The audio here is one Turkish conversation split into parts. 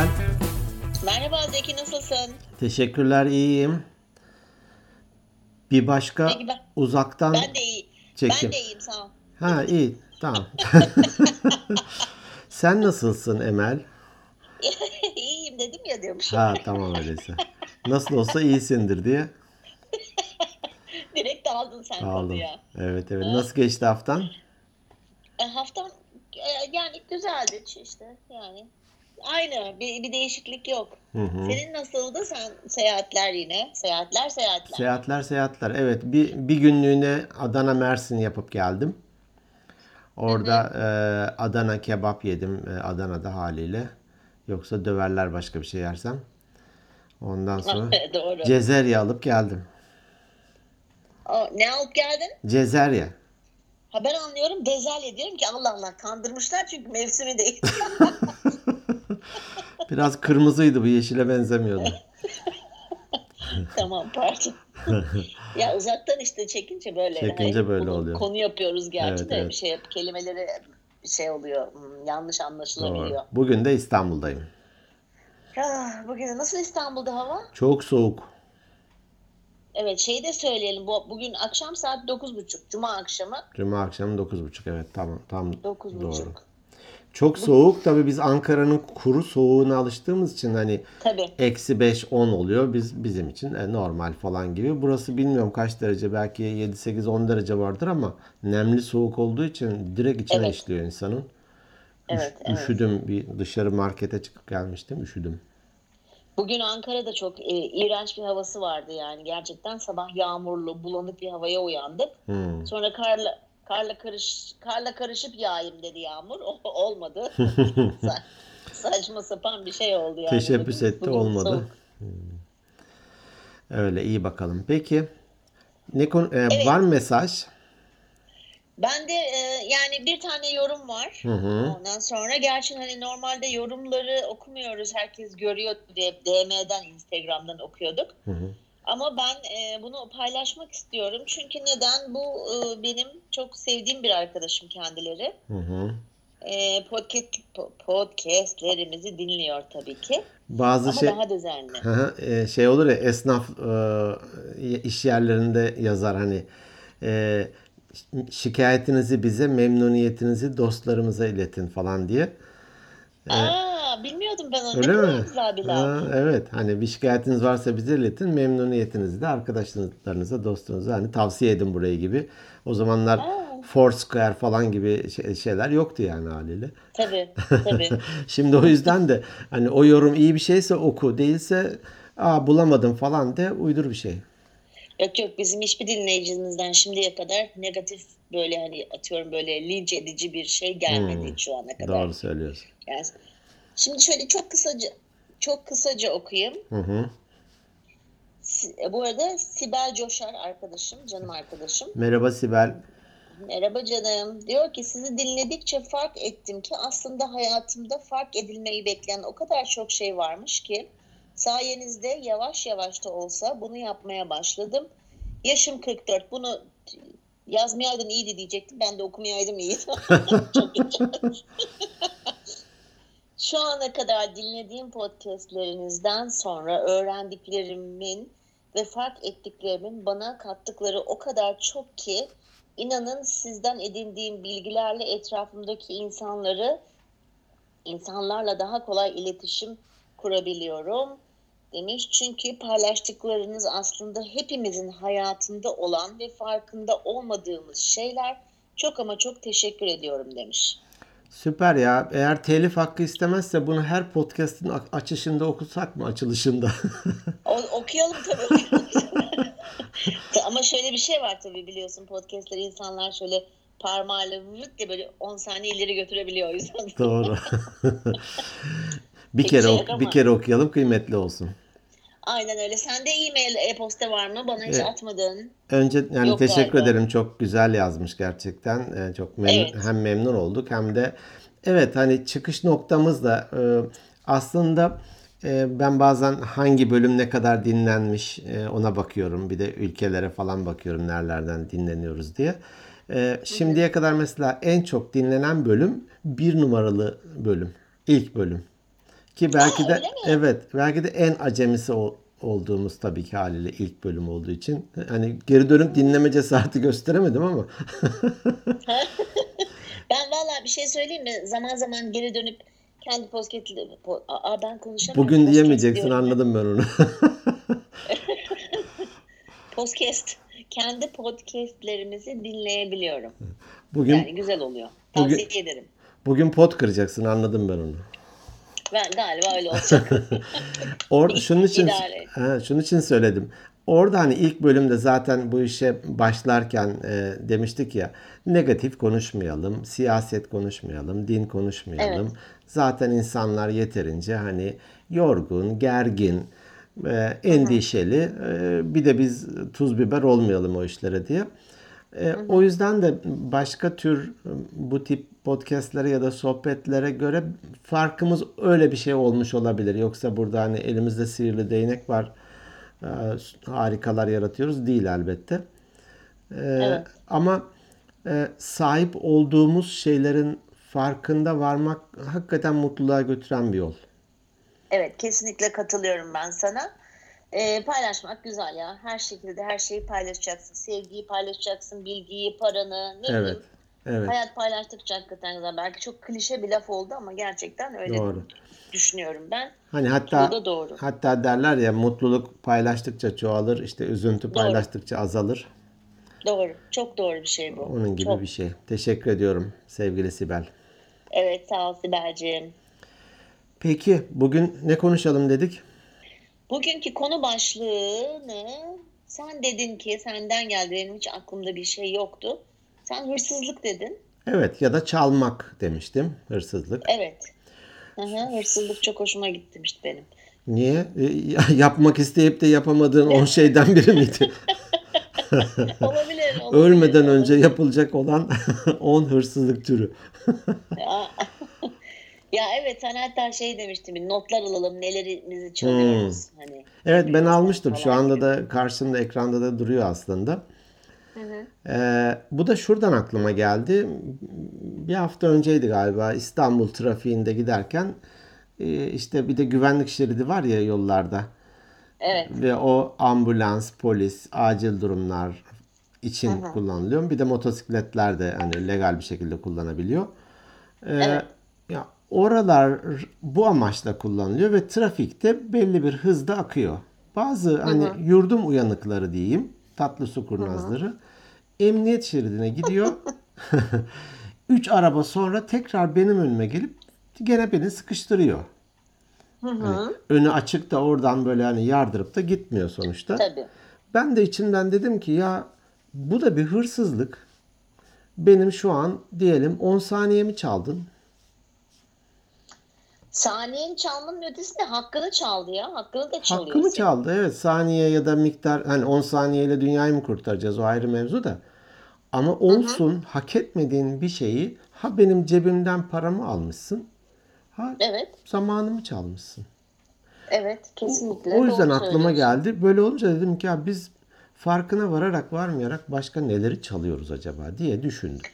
Emel. Merhaba Zeki nasılsın? Teşekkürler iyiyim. Bir başka Peki ben- uzaktan Ben de iyi. çekim. Ben de iyiyim sağ ol. Ha iyi tamam. Sen nasılsın Emel? iyiyim dedim ya diyormuş. Ha tamam öyleyse. Nasıl olsa iyisindir diye Direkt aldın sen aldım. konuya. Evet evet. Nasıl geçti haftan? E, haftam e, yani güzeldi işte yani. Aynı bir, bir değişiklik yok. Hı hı. Senin nasıldı? Sen seyahatler yine. Seyahatler seyahatler. Seyahatler seyahatler. Evet bir, bir günlüğüne Adana Mersin yapıp geldim. Orada e, Adana kebap yedim e, Adana'da haliyle. Yoksa döverler başka bir şey yersem. Ondan sonra Doğru. Cezerye alıp geldim. Aa, ne alıp geldin? Cezerye. Ha ben anlıyorum bezelye diyorum ki Allah Allah kandırmışlar çünkü mevsimi değil. Biraz kırmızıydı bu yeşile benzemiyordu. tamam pardon. ya uzaktan işte çekince böyle. Çekince hani böyle oluyor. Konu yapıyoruz gerçi Evet, de evet. şey kelimeleri şey oluyor. hmm, Yanlış anlaşılabiliyor. Doğru. Bugün de İstanbul'dayım. Bugün nasıl İstanbul'da hava? Çok soğuk. Evet şeyi de söyleyelim. Bu, bugün akşam saat 9.30. Cuma akşamı Cuma akşamı 9.30 evet tamam tam 9.30. doğru. Çok soğuk tabii biz Ankara'nın kuru soğuğuna alıştığımız için hani eksi 5 10 oluyor biz bizim için e, normal falan gibi. Burası bilmiyorum kaç derece belki 7 8 10 derece vardır ama nemli soğuk olduğu için direkt içine Evet. işliyor insanın. Üş- Evet, evet. Üşüdüm bir dışarı markete çıkıp gelmiştim üşüdüm. Bugün Ankara'da çok e, iğrenç bir havası vardı yani. Gerçekten sabah yağmurlu, bulanık bir havaya uyandık. Hmm. Sonra karla karla karış karla karışıp yağayım dedi yağmur. O, olmadı. Sa- saçma sapan bir şey oldu yani. Teşebbüs Bugün- etti bugün olmadı. soğuk. Öyle iyi bakalım. Peki ne konu e, var mı mesaj? Ben de e, yani bir tane yorum var. Hı hı. Ondan sonra gerçi hani normalde yorumları okumuyoruz. Herkes görüyor diye DM'den, Instagram'dan okuyorduk. Hı hı. Ama ben e, bunu paylaşmak istiyorum. Çünkü neden? Bu e, benim çok sevdiğim bir arkadaşım kendileri. Hı hı. E, podcast po- podcastlerimizi dinliyor tabii ki. Bazı Ama şey daha düzenli. Hı hı, e, şey olur ya esnaf e, iş yerlerinde yazar hani e, şikayetinizi bize memnuniyetinizi dostlarımıza iletin falan diye. Aa, bilmiyordum ben onu. Öyle mi? güzel bir laf. Ha, evet hani bir şikayetiniz varsa bize iletin memnuniyetinizi de arkadaşlarınıza dostunuza hani tavsiye edin burayı gibi. O zamanlar Aa. Foursquare falan gibi şey- şeyler yoktu yani haliyle. Tabii, tabii. Şimdi o yüzden de hani o yorum iyi bir şeyse oku değilse aa bulamadım falan de uydur bir şey. Yok yok bizim hiçbir dinleyicimizden şimdiye kadar negatif böyle hani atıyorum böyle linç edici bir şey gelmedi Hmm, şu ana kadar. Doğru söylüyorsun. Yani şimdi şöyle çok kısaca çok kısaca okuyayım. Hı hı. E, Bu arada Sibel Coşar arkadaşım, canım arkadaşım. Merhaba Sibel. Merhaba canım. Diyor ki sizi dinledikçe fark ettim ki aslında hayatımda fark edilmeyi bekleyen o kadar çok şey varmış ki sayenizde yavaş yavaş da olsa bunu yapmaya başladım. Yaşım 44. Bunu yazmayaydın iyiydi diyecektim. Ben de okumayaydım iyiydi. çok. Şu ana kadar dinlediğim podcastlerinizden sonra öğrendiklerimin ve fark ettiklerimin bana kattıkları o kadar çok ki inanın sizden edindiğim bilgilerle etrafımdaki insanları insanlarla daha kolay iletişim kurabiliyorum demiş. Çünkü paylaştıklarınız aslında hepimizin hayatında olan ve farkında olmadığımız şeyler. Çok ama çok teşekkür ediyorum demiş. Süper ya. Eğer telif hakkı istemezse bunu her podcast'in açışında okusak mı? Açılışında. O, okuyalım tabii. Ama şöyle bir şey var tabii biliyorsun podcastleri insanlar şöyle parmağıyla vırt diye böyle 10 saniye ileri götürebiliyor o yüzden. Doğru. bir Peki kere şey ok- bir kere okuyalım kıymetli olsun. Aynen öyle. Sende e-mail, e-posta var mı? Bana hiç Evet. atmadın. Önce yani Yok teşekkür galiba. ederim. Çok güzel yazmış gerçekten. Ee, çok memnun, Evet. hem memnun olduk hem de evet hani çıkış noktamız da e, aslında e, ben bazen hangi bölüm ne kadar dinlenmiş e, ona bakıyorum. Bir de ülkelere falan bakıyorum nerelerden dinleniyoruz diye. E, şimdiye kadar mesela en çok dinlenen bölüm bir numaralı bölüm. İlk bölüm. Ki belki de evet belki de en acemisi ol- olduğumuz tabii ki haliyle ilk bölüm olduğu için. Hani geri dönüp dinleme cesareti gösteremedim ama Ben vallahi bir şey söyleyeyim mi? Zaman zaman geri dönüp kendi podcast'leri... Po- Aa, ben konuşamıyorum. bugün diyemeyeceksin anladım ben onu. Podcast. Kendi podcastlerimizi dinleyebiliyorum. Bugün Yani güzel oluyor. Bugün- Tavsiye ederim. bugün pot kıracaksın anladım ben onu. Ben galiba öyle olacak. Or şunun için ha, şunun için söyledim. Orada hani ilk bölümde zaten bu işe başlarken e, demiştik ya negatif konuşmayalım, siyaset konuşmayalım, din konuşmayalım. Evet. Zaten insanlar yeterince hani yorgun, gergin, e, endişeli. E, bir de biz tuz biber olmayalım o işlere diye. E, o yüzden de başka tür e, bu tip podcastlere ya da sohbetlere göre farkımız öyle bir şey olmuş olabilir. Yoksa burada hani elimizde sihirli değnek var, e, harikalar yaratıyoruz değil elbette. E, Ama e, sahip olduğumuz şeylerin farkında varmak hakikaten mutluluğa götüren bir yol. Evet kesinlikle katılıyorum ben sana. Ee, paylaşmak güzel ya. Her şekilde her şeyi paylaşacaksın. Sevgiyi paylaşacaksın, bilgiyi, paranı, ne Evet. bileyim. Evet. Hayat paylaştıkça hakikaten güzel. Belki çok klişe bir laf oldu ama gerçekten öyle Doğru. düşünüyorum ben. Hani hatta da doğru. hatta derler ya mutluluk paylaştıkça çoğalır, işte üzüntü paylaştıkça azalır. Doğru. Çok doğru bir şey bu. Onun gibi Çok. bir şey. Teşekkür ediyorum sevgili Sibel. Evet sağ ol Sibel'ciğim. Peki bugün ne konuşalım dedik? Bugünkü konu başlığı ne? Sen dedin ki senden geldi benim hiç aklımda bir şey yoktu. Sen hırsızlık dedin. Evet ya da çalmak demiştim. Hırsızlık. Evet. Hı hı, hırsızlık çok hoşuma gitmişti benim. Niye? E, yapmak isteyip de yapamadığın 10 şeyden biri miydi? Olabilir. olabilir. Ölmeden önce yapılacak olan 10 hırsızlık türü. Ya, ya evet sen hatta şey demiştin notlar alalım nelerimizi çalıyoruz. Hani Hmm. Evet ben almıştım. Şu anda gibi. da karşımda ekranda da duruyor aslında. Hı hı. Ee, bu da şuradan aklıma geldi. Bir hafta önceydi galiba İstanbul trafiğinde giderken e, işte bir de güvenlik şeridi var ya yollarda. Evet. Ve o ambulans, polis, acil durumlar için kullanılıyor. Bir de motosikletler de hani legal bir şekilde kullanabiliyor. Ee, Evet. Ya oralar bu amaçla kullanılıyor ve trafikte belli bir hızda akıyor. Bazı hani yurdum uyanıkları diyeyim, tatlı su kurnazları emniyet şeridine gidiyor. Üç araba sonra tekrar benim önüme gelip gene beni sıkıştırıyor. Hani önü açık da oradan böyle hani yardırıp da gitmiyor sonuçta. Tabii. Ben de içimden dedim ki ya bu da bir hırsızlık. Benim şu an diyelim 10 saniyemi çaldın. Saniyenin çalmanın ötesinde hakkını çaldı ya. Hakkını da çalıyor. Hakkımı çaldı evet saniye ya da miktar hani 10 saniyeyle dünyayı mı kurtaracağız o ayrı mevzu da. Ama olsun hak etmediğin bir şeyi ha benim cebimden paramı almışsın ha Evet. zamanımı çalmışsın. Evet. Kesinlikle. O yüzden doğru aklıma geldi. Böyle olunca dedim ki ya biz farkına vararak varmayarak başka neleri çalıyoruz acaba diye düşündüm.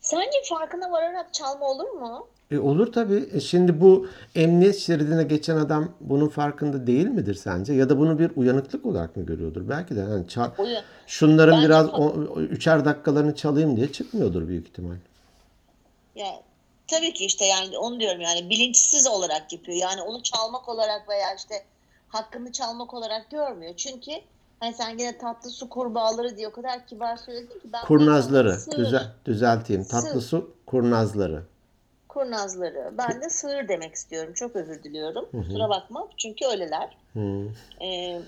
Sence farkına vararak çalma olur mu? E olur tabii. E şimdi bu emniyet şeridine geçen adam bunun farkında değil midir sence? Ya da bunu bir uyanıklık olarak mı görüyordur? Belki de yani çal- şunların Bence biraz o, üçer dakikalarını çalayım diye çıkmıyordur büyük ihtimal. Ya tabii ki işte yani onu diyorum yani bilinçsiz olarak yapıyor. Yani onu çalmak olarak veya işte hakkını çalmak olarak görmüyor. Çünkü hani sen gene tatlı su kurbağaları diye o kadar kibar söyledin ki ben Kurnazları, düzel, düzelteyim. Tatlı su kurnazları. Kurnazları. Ben de sığır demek istiyorum. Çok özür diliyorum. Kusura bakma. Çünkü öyleler. Hı. Ee,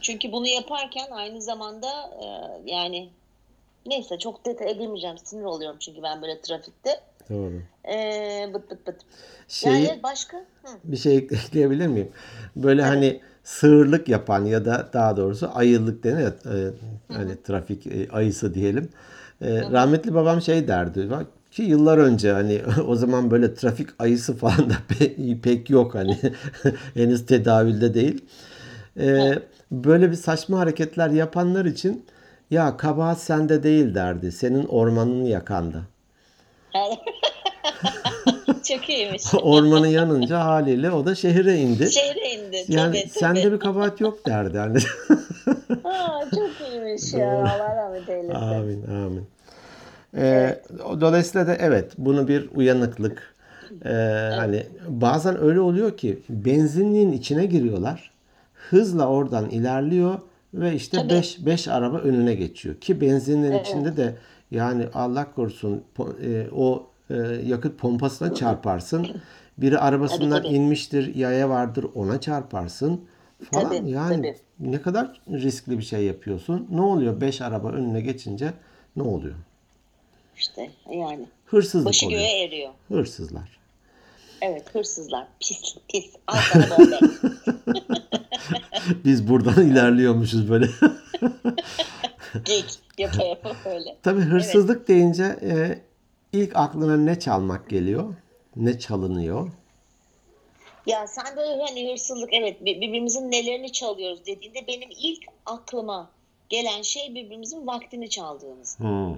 çünkü bunu yaparken aynı zamanda e, yani neyse çok detaya girmeyeceğim. Sinir oluyorum çünkü ben böyle trafikte. Doğru. Ee, bıt bıt bıt. Şeyi, Yani başka? Hı. bir şey ekleyebilir miyim? Böyle hani sığırlık yapan ya da daha doğrusu ayılık denir ya, e, hani trafik e, ayısı diyelim. E, rahmetli babam şey derdi. Bak ki yıllar önce hani o zaman böyle trafik ayısı falan da pe- pek yok hani henüz tedavülde değil. E, böyle bir saçma hareketler yapanlar için ya kabahat sende değil derdi. Senin ormanını yakanda. Çok iyiymiş. Ormanı yanınca haliyle o da şehre indi. Şehre indi. Yani tabii, sende tabii. bir kabahat yok derdi. Yani. Aa, çok iyiymiş ya. Allah rahmet eylesin. amin amin. Ee, Dolayısıyla da evet bunu bir uyanıklık. Ee, Hani bazen öyle oluyor ki benzinliğin içine giriyorlar. Hızla oradan ilerliyor ve işte Tabii. 5 5 araba önüne geçiyor. Ki benzinliğin içinde de yani Allah korusun e, o e, yakıt pompasına çarparsın. Biri arabasından Tabii, tabii. inmiştir, yaya vardır ona çarparsın falan. Tabii, yani tabii. ne kadar riskli bir şey yapıyorsun. Ne oluyor 5 araba önüne geçince ne oluyor? İşte yani. Hırsızlık Başı oluyor. göğe eriyor. Hırsızlar. Evet hırsızlar. Pis pis. Al sana bombe. Biz buradan ilerliyormuşuz böyle. Geyik yapa yapa böyle. Tabii hırsızlık deyince e, ilk aklına ne çalmak geliyor? Ne çalınıyor? Ya sen böyle hani hırsızlık evet bir- birbirimizin nelerini çalıyoruz dediğinde benim ilk aklıma gelen şey birbirimizin vaktini çaldığımız. Hmm.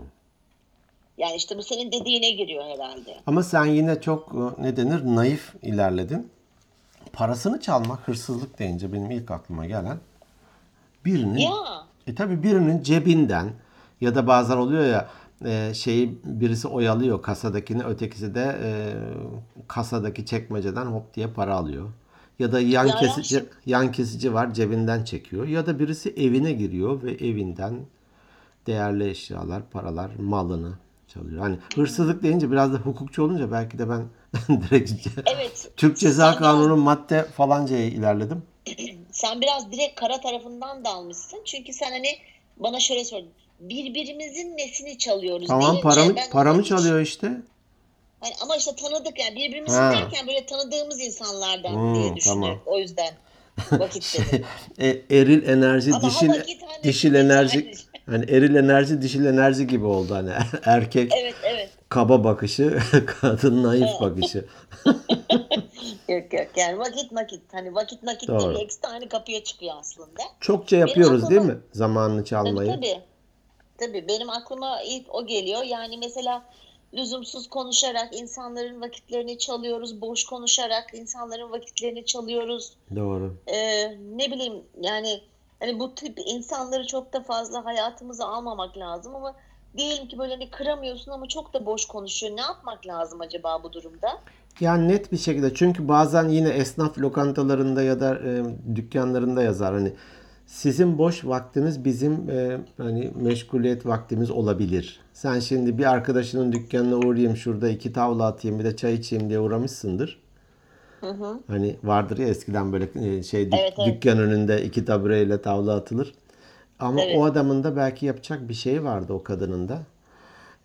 Yani işte bu senin dediğine giriyor herhalde. Ama sen yine çok e, ne denir naif ilerledin. Parasını çalmak hırsızlık deyince benim ilk aklıma gelen birinin Ya E tabi birinin cebinden ya da bazen oluyor ya e, şeyi birisi oyalıyor kasadakini ötekisi de e, kasadaki çekmeceden hop diye para alıyor. Ya da yan Ya kesici ya- yan kesici var cebinden çekiyor ya da birisi evine giriyor ve evinden değerli eşyalar, paralar, malını çalıyor. Hani hırsızlık deyince biraz da hukukçu olunca belki de ben direkt evet Türk Ceza Sen biraz- Kanunu madde falancaya ilerledim. sen biraz direkt kara tarafından dalmışsın. Çünkü sen hani bana şöyle sor. Birbirimizin nesini çalıyoruz Tamam deyince paramı paramı çalıyor işte. Hani ama işte tanıdık yani birbirimizi Ha. derken böyle tanıdığımız insanlardan Hmm, diye düşünüyorum. tamam. O yüzden vakit. E, eril enerji, Ama dişil dişil enerji hani eril enerji, dişil enerji gibi oldu hani erkek evet evet. kaba bakışı, kadın naif bakışı. Yok yok yani vakit nakit. Hani vakit nakit Doğru. değil. Eksi tane kapıya çıkıyor aslında. Çokça yapıyoruz aklıma- değil mi? Zamanını Tabii çalmayı. tabii. Tabii benim aklıma ilk o geliyor. Yani mesela lüzumsuz konuşarak insanların vakitlerini çalıyoruz. Boş konuşarak insanların vakitlerini çalıyoruz. Doğru. Ee, ne bileyim yani hani bu tip insanları çok da fazla hayatımıza almamak lazım ama diyelim ki böyle hani kıramıyorsun ama çok da boş konuşuyor. Ne yapmak lazım acaba bu durumda? Yani net bir şekilde çünkü bazen yine esnaf lokantalarında ya da e, dükkanlarında yazar hani sizin boş vaktiniz bizim e, hani meşguliyet vaktimiz olabilir. Sen şimdi bir arkadaşının dükkanına uğrayayım şurada iki tavla atayım bir de çay içeyim diye uğramışsındır. Hı hı. Hani vardır ya eskiden böyle e, şey dük- Evet, evet. dükkan önünde iki tabureyle tavla atılır. Ama Evet. o adamın da belki yapacak bir şey vardı o kadının da.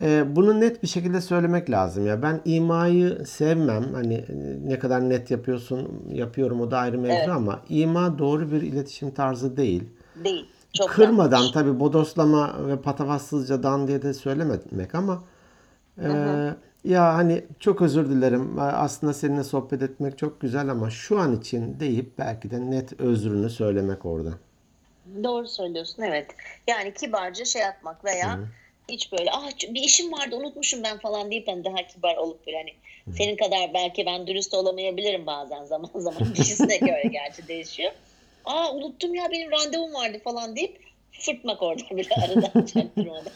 Ee, bunu net bir şekilde söylemek lazım ya. Ben imayı sevmem. Hani e, ne kadar net yapıyorsun, yapıyorum o da ayrı mevzu Evet. ama ima doğru bir iletişim tarzı değil. Değil. Çok Kırmadan yanlış. tabii bodoslama ve patavatsızcadan diye de söylememek ama e, ya hani çok özür dilerim. Aslında seninle sohbet etmek çok güzel ama şu an için deyip belki de net özrünü söylemek orada. Doğru söylüyorsun evet. Yani kibarca şey yapmak veya hiç böyle ah bir işim vardı unutmuşum ben falan deyip hani daha kibar olup böyle hani senin kadar belki ben dürüst olamayabilirim bazen zaman zaman kişisine göre gerçi değişiyor. Aa unuttum ya benim randevum vardı falan deyip fırtmak orada bile aradan çaktırmadan.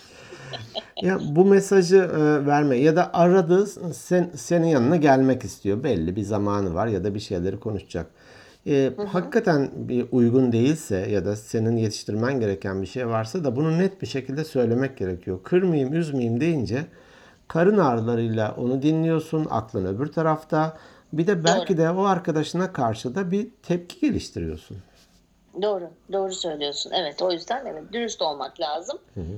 Ya bu mesajı e, verme ya da aradı sen, senin yanına gelmek istiyor. Belli bir zamanı var ya da bir şeyleri konuşacak. E, hakikaten bir uygun değilse ya da senin yetiştirmen gereken bir şey varsa da bunu net bir şekilde söylemek gerekiyor. Kırmayayım, üzmeyeyim deyince karın ağrılarıyla onu dinliyorsun, aklın öbür tarafta. Bir de belki de o arkadaşına karşı da bir tepki geliştiriyorsun. Doğru, doğru söylüyorsun. Evet, o yüzden evet dürüst olmak lazım.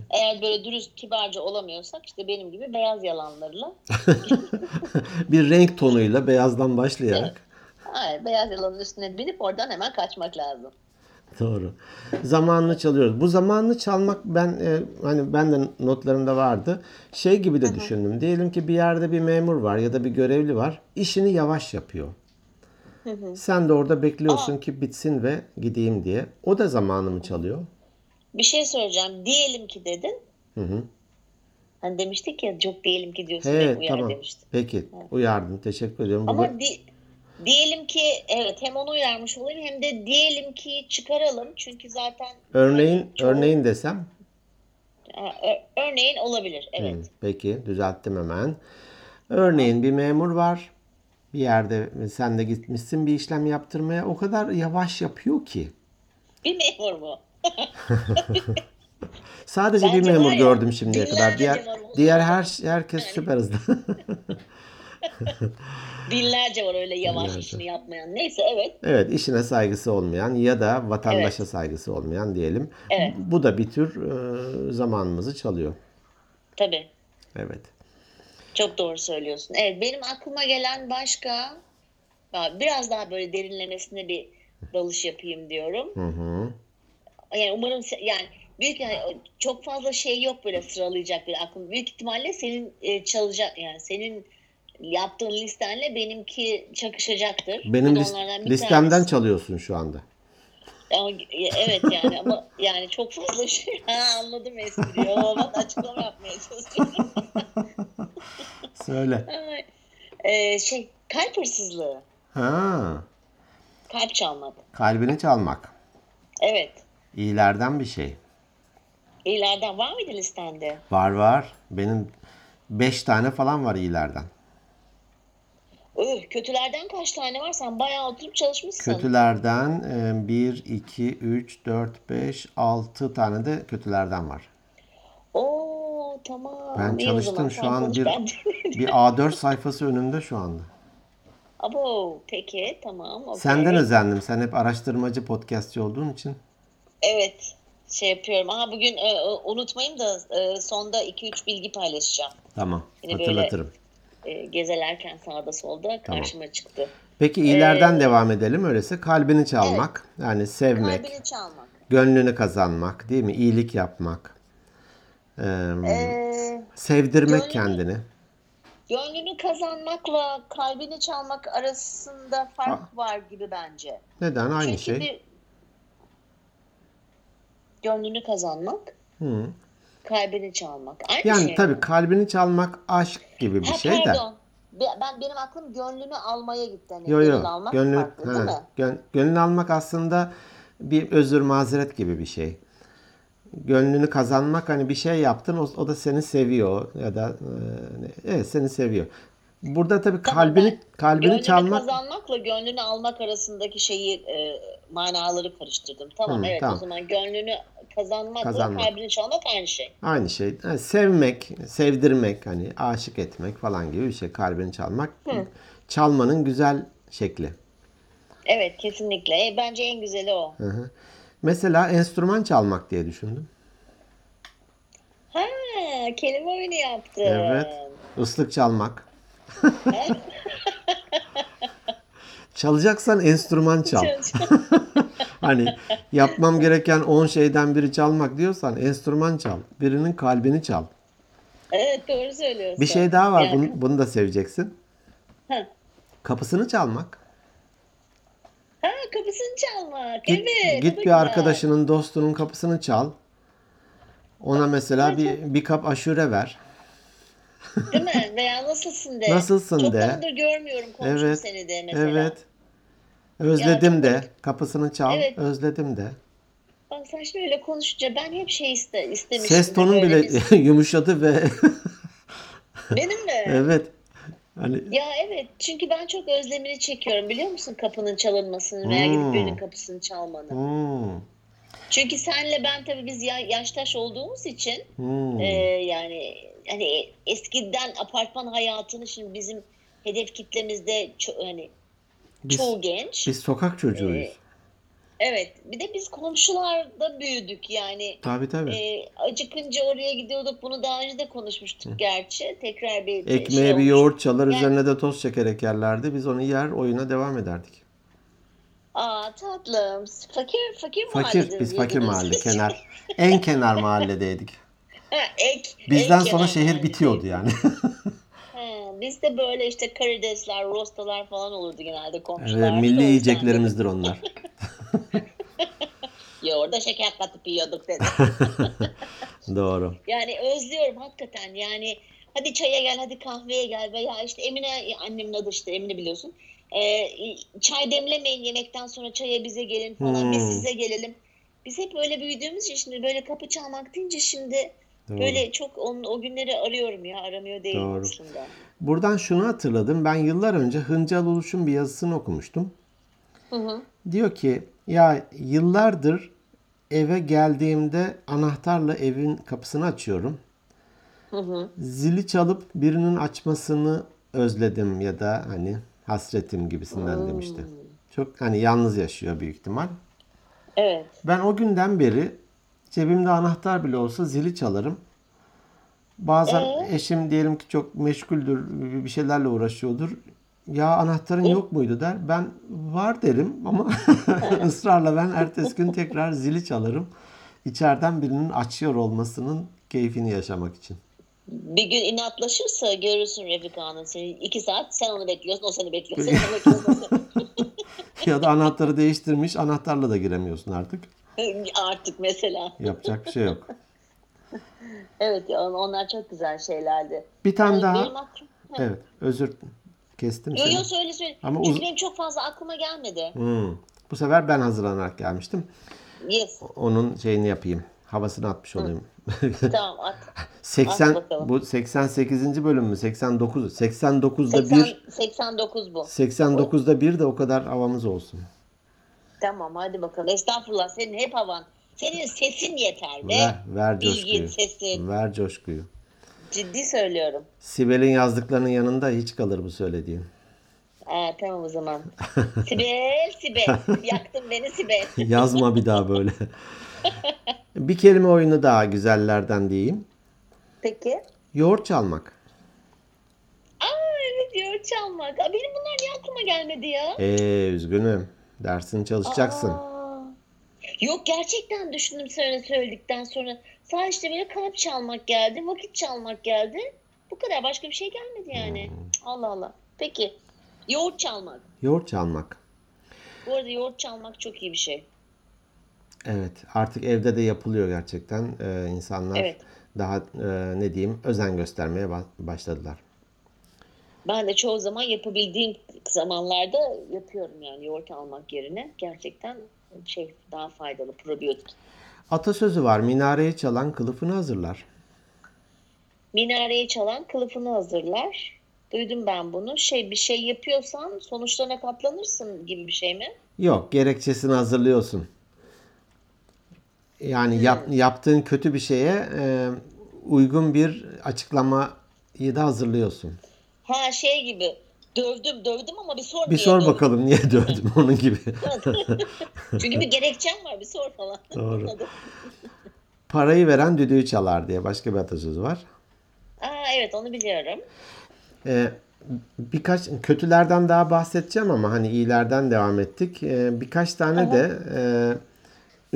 Eğer böyle dürüst, kibarca olamıyorsak işte benim gibi beyaz yalanlarla, bir renk tonuyla beyazdan başlayarak. hayır, beyaz yalanın üstüne binip oradan hemen kaçmak lazım. Doğru. Zamanını çalıyoruz. Bu zamanını çalmak ben e, hani ben de notlarımda vardı. Şey gibi de düşündüm. Diyelim ki bir yerde bir memur var ya da bir görevli var. İşini yavaş yapıyor. Sen de orada bekliyorsun ki bitsin ve gideyim diye. O da zamanımı çalıyor. Bir şey söyleyeceğim. Diyelim ki dedin. Hı hı. Hani demiştik ya çok diyelim ki diyorsun hep uyar tamam. demiştin. Peki uyardın. Teşekkür ediyorum. Ama da- di- diyelim ki evet hem onu uyarmış olayım hem de diyelim ki çıkaralım. Çünkü zaten örneğin hani çoğu- örneğin desem. Örneğin olabilir. Evet. Hı, Peki düzelttim hemen. Örneğin bir memur var. Bir yerde sen de gitmişsin bir işlem yaptırmaya. O kadar yavaş yapıyor ki. Bir memur mu? Sadece bir Bence memur var ya, gördüm şimdiye kadar. Diğer memur diğer her herkes süper hızlı. Binlerce var öyle yavaş Binlerce. işini yapmayan. Neyse evet. Evet, işine saygısı olmayan ya da vatandaşa saygısı olmayan diyelim. Evet. Bu da bir tür e, zamanımızı çalıyor. Tabii. Evet. Çok doğru söylüyorsun. Evet benim aklıma gelen başka biraz daha böyle derinlemesine bir dalış yapayım diyorum. Hı hı. Yani umarım yani büyük yani çok fazla şey yok böyle sıralayacak bir aklım. Büyük ihtimalle senin e, çalacak yani senin yaptığın listenle benimki çakışacaktır. Benim da lis- onlardan bir listemden tanesi. çalıyorsun şu anda. Ama, evet yani ama yani çok fazla şey. Ha anladım espriyi. O ben açıklama yapmaya çalışıyorum. Söyle. Ay, e, şey kalp hırsızlığı. Ha, Kalp çalmak. kalbini çalmak. Evet. İyilerden bir şey. İyilerden var mıydı listende? Var var. Benim 5 tane falan var iyilerden. Öh, kötülerden kaç tane var? Sen bayağı oturup çalışmışsın. Kötülerden 1, 2, 3, 4, 5, 6 tane de kötülerden var. Oo tamam. Ben İyi o çalıştım. zaman. Şu Sen an konuş, bir- ben- Bir A4 sayfası önümde şu anda. Abo peki tamam. okey. Senden özendim. Sen hep araştırmacı podcastçi olduğun için. Evet şey yapıyorum. Aha bugün e, e, unutmayayım da e, sonda 2-3 bilgi paylaşacağım. Tamam. Yine böyle- Hatırlatırım. E, gezelerken sağda solda karşıma çıktı. Peki iyilerden Ee, devam edelim öyleyse. Kalbini çalmak, yani sevmek, Kalbini çalmak. gönlünü kazanmak, değil mi? İyilik yapmak. Ee, Ee, sevdirmek gönlünü- kendini. gönlünü kazanmakla kalbini çalmak arasında fark var gibi bence. Neden? Aynı Çünkü şey. bir gönlünü kazanmak, Hı. kalbini çalmak. Aynı Yani şey tabii mi? kalbini çalmak aşk gibi bir Ha, şey de. pardon. Be- Ben benim aklım gönlünü almaya gitti. Hani Yo yo. almak Gönlü, farklı değil ha, mi? gön- gönlünü almak aslında bir özür mazeret gibi bir şey. Gönlünü kazanmak hani bir şey yaptın o, o da seni seviyor ya da e, evet seni seviyor. Burada tabii kalbini ben kalbini Gönlünü çalmak kazanmakla gönlünü almak arasındaki şeyi e, manaları karıştırdım. Tamam Hı, evet tamam. o zaman gönlünü kazanmakla Kazanmak. kalbini çalmak aynı şey. aynı şey. Yani sevmek, sevdirmek hani aşık etmek falan gibi bir şey. Kalbini çalmak. Çalmanın güzel şekli. Evet kesinlikle. E, bence en güzeli o. Hı hı. Mesela enstrüman çalmak diye düşündüm. Ha kelime oyunu yaptın. Evet. Islık çalmak. Çalacaksan enstrüman çal. Hani yapmam gereken 10 şeyden biri çalmak diyorsan enstrüman çal. Birinin kalbini çal. evet doğru söylüyorsun. Bir şey daha var. Yani- Bunu, bunu da seveceksin. Ha. Kapısını çalmak. Kapısını çalmak. Git, evet. git bir güzel. arkadaşının, dostunun kapısını çal. Ona mesela bir, bir kap aşure ver. Değil mi? Veya nasılsın de. Nasılsın Çok de. zamandır görmüyorum komşum Evet. seni de mesela. Evet. Özledim çok de. Kapısını çal. Evet. Özledim de. Bak sen şimdi öyle konuşunca ben hep şey iste, istemişim. Ses tonun bile bir- yumuşadı ve Benim mi? evet. Hani Ya evet çünkü ben çok özlemini çekiyorum biliyor musun kapının çalınmasını veya Hmm. gidip birinin kapısını çalmanı. hmm, Çünkü senle ben tabii biz ya, yaştaş olduğumuz için hmm. e, yani hani eskiden apartman hayatını şimdi bizim hedef kitlemizde ço- hani Biz- çoğu genç. Biz sokak çocuğuyuz. Evet bir de biz komşularda büyüdük yani. tabii tabii. E, acıkınca oraya gidiyorduk. Bunu daha önce de konuşmuştuk gerçi. Tekrar bir Ekmeğe şey bir yoğurt çalar, Yani- üzerine de toz çekerek yerlerdi. Biz onu yer, oyuna devam ederdik. Aa tatlım. Fakir fakir Fakir, biz fakir mahalle, kenar. En kenar mahalledeydik. Ha, ek, Bizden ek sonra şehir bitiyordu yani. Bizde böyle işte karidesler, rostalar falan olurdu genelde komşular. Evet, milli yiyeceklerimizdir onlar. Yoğurda şeker katıp yiyorduk dedi. Doğru. Yani özlüyorum hakikaten. Yani hadi çaya gel, hadi kahveye gel veya işte Emine annemin adı işte Emine biliyorsun. Ee, çay demlemeyin yemekten sonra çaya bize gelin falan. Biz Hmm. size gelelim. Biz hep öyle büyüdüğümüz için şimdi böyle kapı çalmak deyince şimdi Doğru. böyle çok onun, o günleri arıyorum ya aramıyor değilim Doğru. aslında. Buradan şunu hatırladım. Ben yıllar önce Hıncal Uluş'un bir yazısını okumuştum. Hı hı. Diyor ki ya yıllardır eve geldiğimde anahtarla evin kapısını açıyorum. Hı hı. Zili çalıp birinin açmasını özledim ya da hani hasretim gibisinden demişti. Çok hani yalnız yaşıyor büyük ihtimal. Evet. Ben o günden beri cebimde anahtar bile olsa zili çalarım. Bazen Ee? eşim diyelim ki çok meşguldür, bir şeylerle uğraşıyordur. Ya anahtarın yok muydu der. Ben var derim ama ısrarla ben ertesi gün tekrar zili çalarım. İçeriden birinin açıyor olmasının keyfini yaşamak için. Bir gün inatlaşırsa görürsün Refika Hanım seni. iki saat sen onu bekliyorsun, o seni bekliyor. Sen onu bekliyorsun. ya da anahtarı değiştirmiş, anahtarla da giremiyorsun artık. Artık mesela. Yapacak bir şey yok. Evet onlar çok güzel şeylerdi. Bir tane Yani daha. Benim aklım... Evet, özür kestim seni. yo söyle söyle. Ama Çünkü uz- benim çok fazla aklıma gelmedi. Hmm. Bu sefer ben hazırlanarak gelmiştim. Yes. Onun şeyini yapayım. Havasını atmış olayım. tamam at. 80 At bakalım. bu 88. bölüm mü? 89. 89'da 80, 1 89 bu. 89'da 1 de o kadar havamız olsun. Tamam hadi bakalım. Estağfurullah senin hep havan. Senin sesin yeter be. Ver, ver Bilgin, coşkuyu. sesin. Ver coşkuyu. Ciddi söylüyorum. Sibel'in yazdıklarının yanında hiç kalır bu söylediğin. Aa, tamam o zaman. Sibel, Sibel. Yaktın beni Sibel. Yazma bir daha böyle. bir kelime oyunu daha güzellerden diyeyim. Peki. Yoğurt çalmak. Aa evet diyor çalmak. Aa, benim bunlar niye aklıma gelmedi ya? Ee, üzgünüm. Dersini çalışacaksın. Aa. Yok gerçekten düşündüm söyle söyledikten sonra. Sadece işte böyle kalp çalmak geldi, vakit çalmak geldi. Bu kadar başka bir şey gelmedi yani. Hmm. Allah Allah. Peki. Yoğurt çalmak. Yoğurt çalmak. Bu arada yoğurt çalmak çok iyi bir şey. Evet, artık evde de yapılıyor gerçekten. Ee, insanlar Evet. daha e, ne diyeyim özen göstermeye ba- başladılar. Ben de çoğu zaman yapabildiğim zamanlarda yapıyorum yani yoğurt almak yerine. Gerçekten şey daha faydalı probiyotik. Atasözü var, minareyi çalan kılıfını hazırlar. Minareyi çalan kılıfını hazırlar. Duydum ben bunu. Şey bir şey yapıyorsan sonuçlarına katlanırsın gibi bir şey mi? Yok, gerekçesini hazırlıyorsun. Yani yap- yaptığın kötü bir şeye e, uygun bir açıklamayı da hazırlıyorsun. Ha şey gibi dövdüm dövdüm ama bir sor Bir sor dövdüm? bakalım niye dövdüm onun gibi. Çünkü bir gerekçem var bir sor falan. Doğru. Parayı veren düdüğü çalar diye başka bir atasözü var. Aa evet onu biliyorum. Ee, birkaç kötülerden daha bahsedeceğim ama hani iyilerden devam ettik. Ee, birkaç tane de e,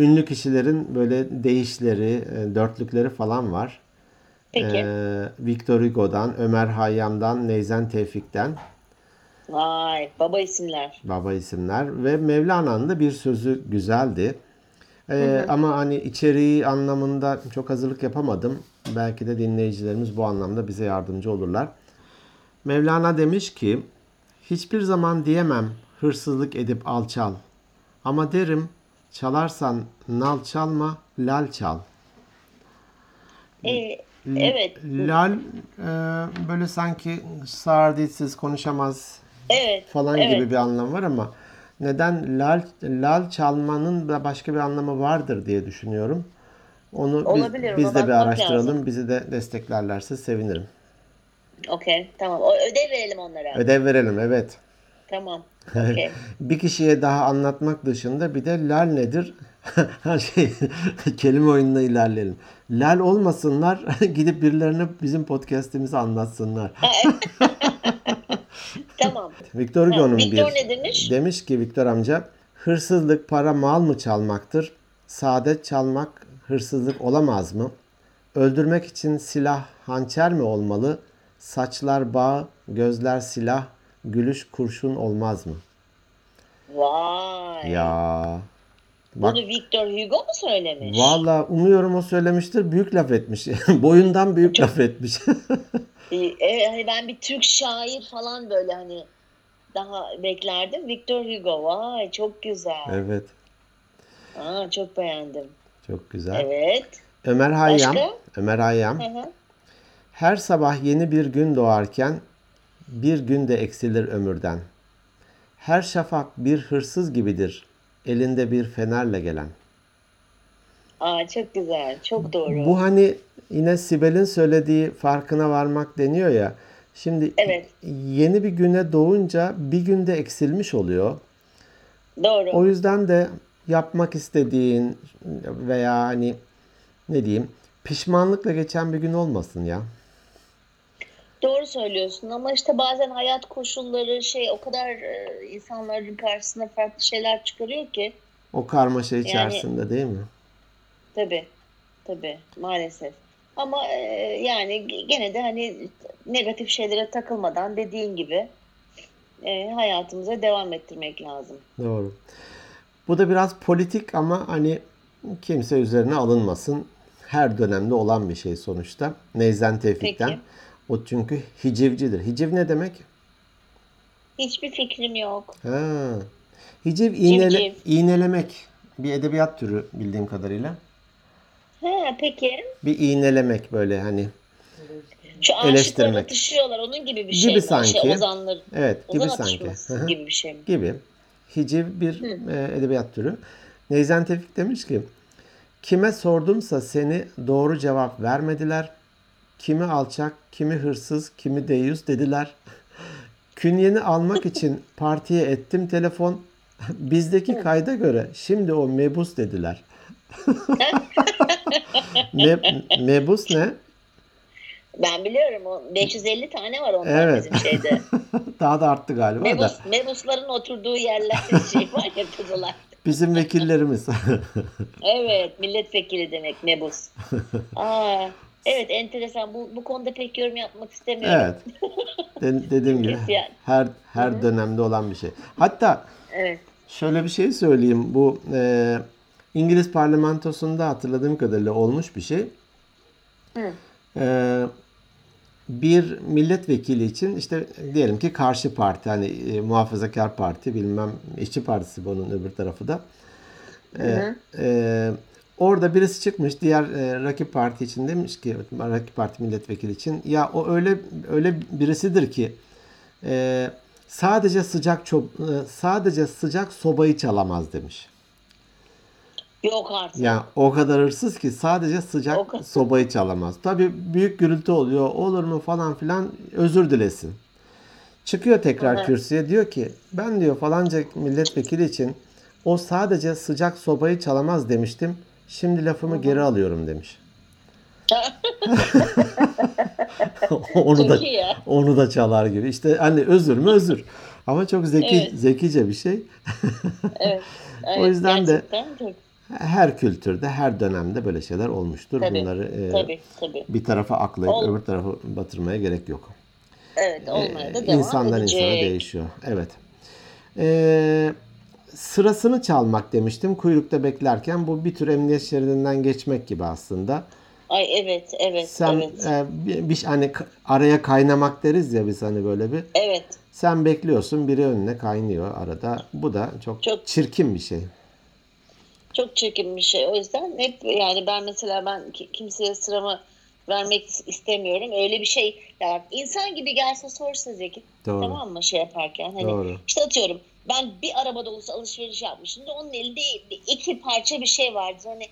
ünlü kişilerin böyle deyişleri, e, dörtlükleri falan var. Peki. Ee, Victor Hugo'dan, Ömer Hayyam'dan, Neyzen Tevfik'ten Vay baba isimler. baba isimler ve Mevlana'nın da bir sözü güzeldi. Ee, ama hani içeriği anlamında çok hazırlık yapamadım. Belki de dinleyicilerimiz bu anlamda bize yardımcı olurlar. Mevlana demiş ki, hiçbir zaman diyemem hırsızlık edip alçal. Ama derim çalarsan nal çalma, lal çal. Ee, evet. Lal e, böyle sanki sağır dilsiz konuşamaz Evet. falan evet. gibi bir anlam var ama neden lal lal çalmanın da başka bir anlamı vardır diye düşünüyorum. Onu biz, Olabilir, biz de bir araştıralım. lazım. Bizi de desteklerlerse sevinirim. Okey tamam. O ödev verelim onlara. Ödev verelim evet. Tamam. Okey. Bir kişiye daha anlatmak dışında bir de lal nedir? Her şey kelime oyununa ilerleyelim. Lal olmasınlar gidip birilerine bizim podcast'imizi anlatsınlar. Tamam. Victor Hugo'nun bir Victor ne demiş? demiş ki Victor amca hırsızlık para mal mı çalmaktır? Saadet çalmak hırsızlık olamaz mı? Öldürmek için silah hançer mi olmalı? Saçlar bağ, gözler silah, gülüş kurşun olmaz mı? Vay. Ya Bak Bunu Victor Hugo mu söylemiş? valla umuyorum o söylemiştir. Büyük laf etmiş. Boyundan büyük laf etmiş. Ee, Evet, hani ben bir Türk şair falan böyle hani daha beklerdim. Victor Hugo. Vay çok güzel. evet. Aa, çok beğendim. Çok güzel. Evet. Ömer Hayyam. Başka? Ömer Hayyam. Hı hı. Her sabah yeni bir gün doğarken bir gün de eksilir ömürden. Her şafak bir hırsız gibidir. Elinde bir fenerle gelen. Aa, çok güzel. Çok doğru. Bu hani yine Sibel'in söylediği farkına varmak deniyor ya. Şimdi Evet. yeni bir güne doğunca bir günde eksilmiş oluyor. Doğru. O yüzden de yapmak istediğin veya hani ne diyeyim pişmanlıkla geçen bir gün olmasın ya. Doğru söylüyorsun ama işte bazen hayat koşulları şey o kadar e, insanların karşısına farklı şeyler çıkarıyor ki O karmaşa içerisinde değil mi? Tabii tabii maalesef. Ama e, yani gene de hani negatif şeylere takılmadan dediğin gibi e, hayatımıza devam ettirmek lazım. Doğru. Bu da biraz politik ama hani kimse üzerine alınmasın. Her dönemde olan bir şey sonuçta. Neyzen Tevfik'ten. Peki. O çünkü hicivcidir. Hiciv ne demek? Hiçbir fikrim yok. Ha. Hiciv iğnele, Civciv. iğnelemek. Bir edebiyat türü bildiğim kadarıyla. Ha peki. Bir iğnelemek böyle hani. Şu aşıklar Eleştirmek. atışıyorlar onun gibi bir Gibi şey. mi? sanki. Şey, ozanlar, Evet ozan gibi sanki. gibi bir şey mi? gibi. Hiciv bir e, edebiyat türü. Neyzen Tevfik demiş ki Kime sordumsa seni doğru cevap vermediler. Kimi alçak, kimi hırsız, kimi deyyus dediler. Künyeni almak için partiye ettim telefon. Bizdeki kayda göre şimdi o mebus dediler. Me- mebus ne? Ben biliyorum o 550 tane var ondan Evet. bizim şeyde. Daha da arttı galiba da. Mebus, mebusların oturduğu yerler şey var ya kızılar. Bizim vekillerimiz. Evet milletvekili demek mebus. Aa, evet enteresan bu, bu konuda pek yorum yapmak istemiyorum. evet. De- dediğim gibi her her dönemde olan bir şey. Hatta Evet. Şöyle bir şey söyleyeyim. Bu e, İngiliz parlamentosunda hatırladığım kadarıyla olmuş bir şey. Hı. E, bir milletvekili için işte diyelim ki karşı parti hani e, muhafazakar parti bilmem işçi partisi bunun öbür tarafı da. E, e, orada birisi çıkmış diğer e, rakip parti için demiş ki rakip parti milletvekili için ya o öyle öyle birisidir ki e, sadece sıcak ço- e, sadece sıcak sobayı çalamaz demiş. Yok artık. Yani o kadar hırsız ki sadece sıcak O sobayı çalamaz. Tabii büyük gürültü oluyor. Olur mu falan filan özür dilesin. Çıkıyor tekrar hı. kürsüye diyor ki ben diyor falanca milletvekili için o sadece sıcak sobayı çalamaz demiştim. Şimdi lafımı geri alıyorum demiş. onu da onu da çalar gibi. İşte hani özür mü özür. Ama çok zeki Evet. zekice bir şey. Evet. O yüzden de- çok- Her kültürde, her dönemde böyle şeyler olmuştur. Tabii, Bunları e, tabii tabii. bir tarafa aklayıp Ol- öbür tarafı batırmaya gerek yok. Evet olmaya da devam İnsandan edecek. insana değişiyor. Evet. Ee, sırasını çalmak demiştim. Kuyrukta beklerken bu bir tür emniyet şeridinden geçmek gibi aslında. Ay evet evet Sen evet. e, bir, bir- hani araya kaynamak deriz ya biz hani böyle bir. Evet. Sen bekliyorsun biri önüne kaynıyor arada. Bu da çok, Çok- çirkin bir şey. Çok çirkin bir şey. O yüzden hep yani ben mesela ben ki- kimseye sıramı vermek istemiyorum. Öyle bir şey yani insan gibi gelse sorsa Zeki Doğru. tamam mı şey yaparken hani Doğru. işte atıyorum ben bir araba dolusu alışveriş yapmışım da onun elinde iki parça bir şey vardı. Hani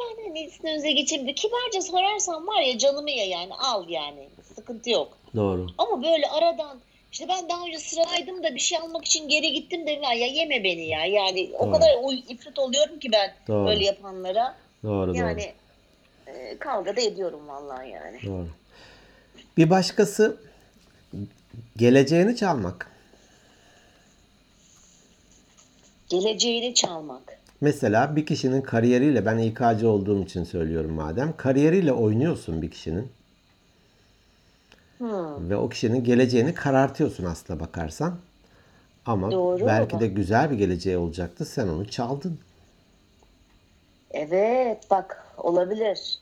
ben hani sizin önünüze geçeyim kibarca sorarsan var ya canımı ya yani al yani sıkıntı yok. Doğru. Ama böyle aradan işte ben daha önce sıradaydım da bir şey almak için geri gittim de ya, ya yeme beni ya. Yani o Doğru. kadar o ifrit oluyorum ki ben Doğru. böyle yapanlara. Doğru Yani e, kavga da ediyorum vallahi yani. doğru. Doğru. Bir başkası geleceğini çalmak. Geleceğini çalmak. Mesela bir kişinin kariyeriyle ben İK'cı olduğum için söylüyorum madem. Kariyeriyle oynuyorsun bir kişinin. Hmm. Ve o kişinin geleceğini karartıyorsun aslına bakarsan. Ama Doğru belki ama. de güzel bir geleceği olacaktı. Sen onu çaldın. Evet bak olabilir.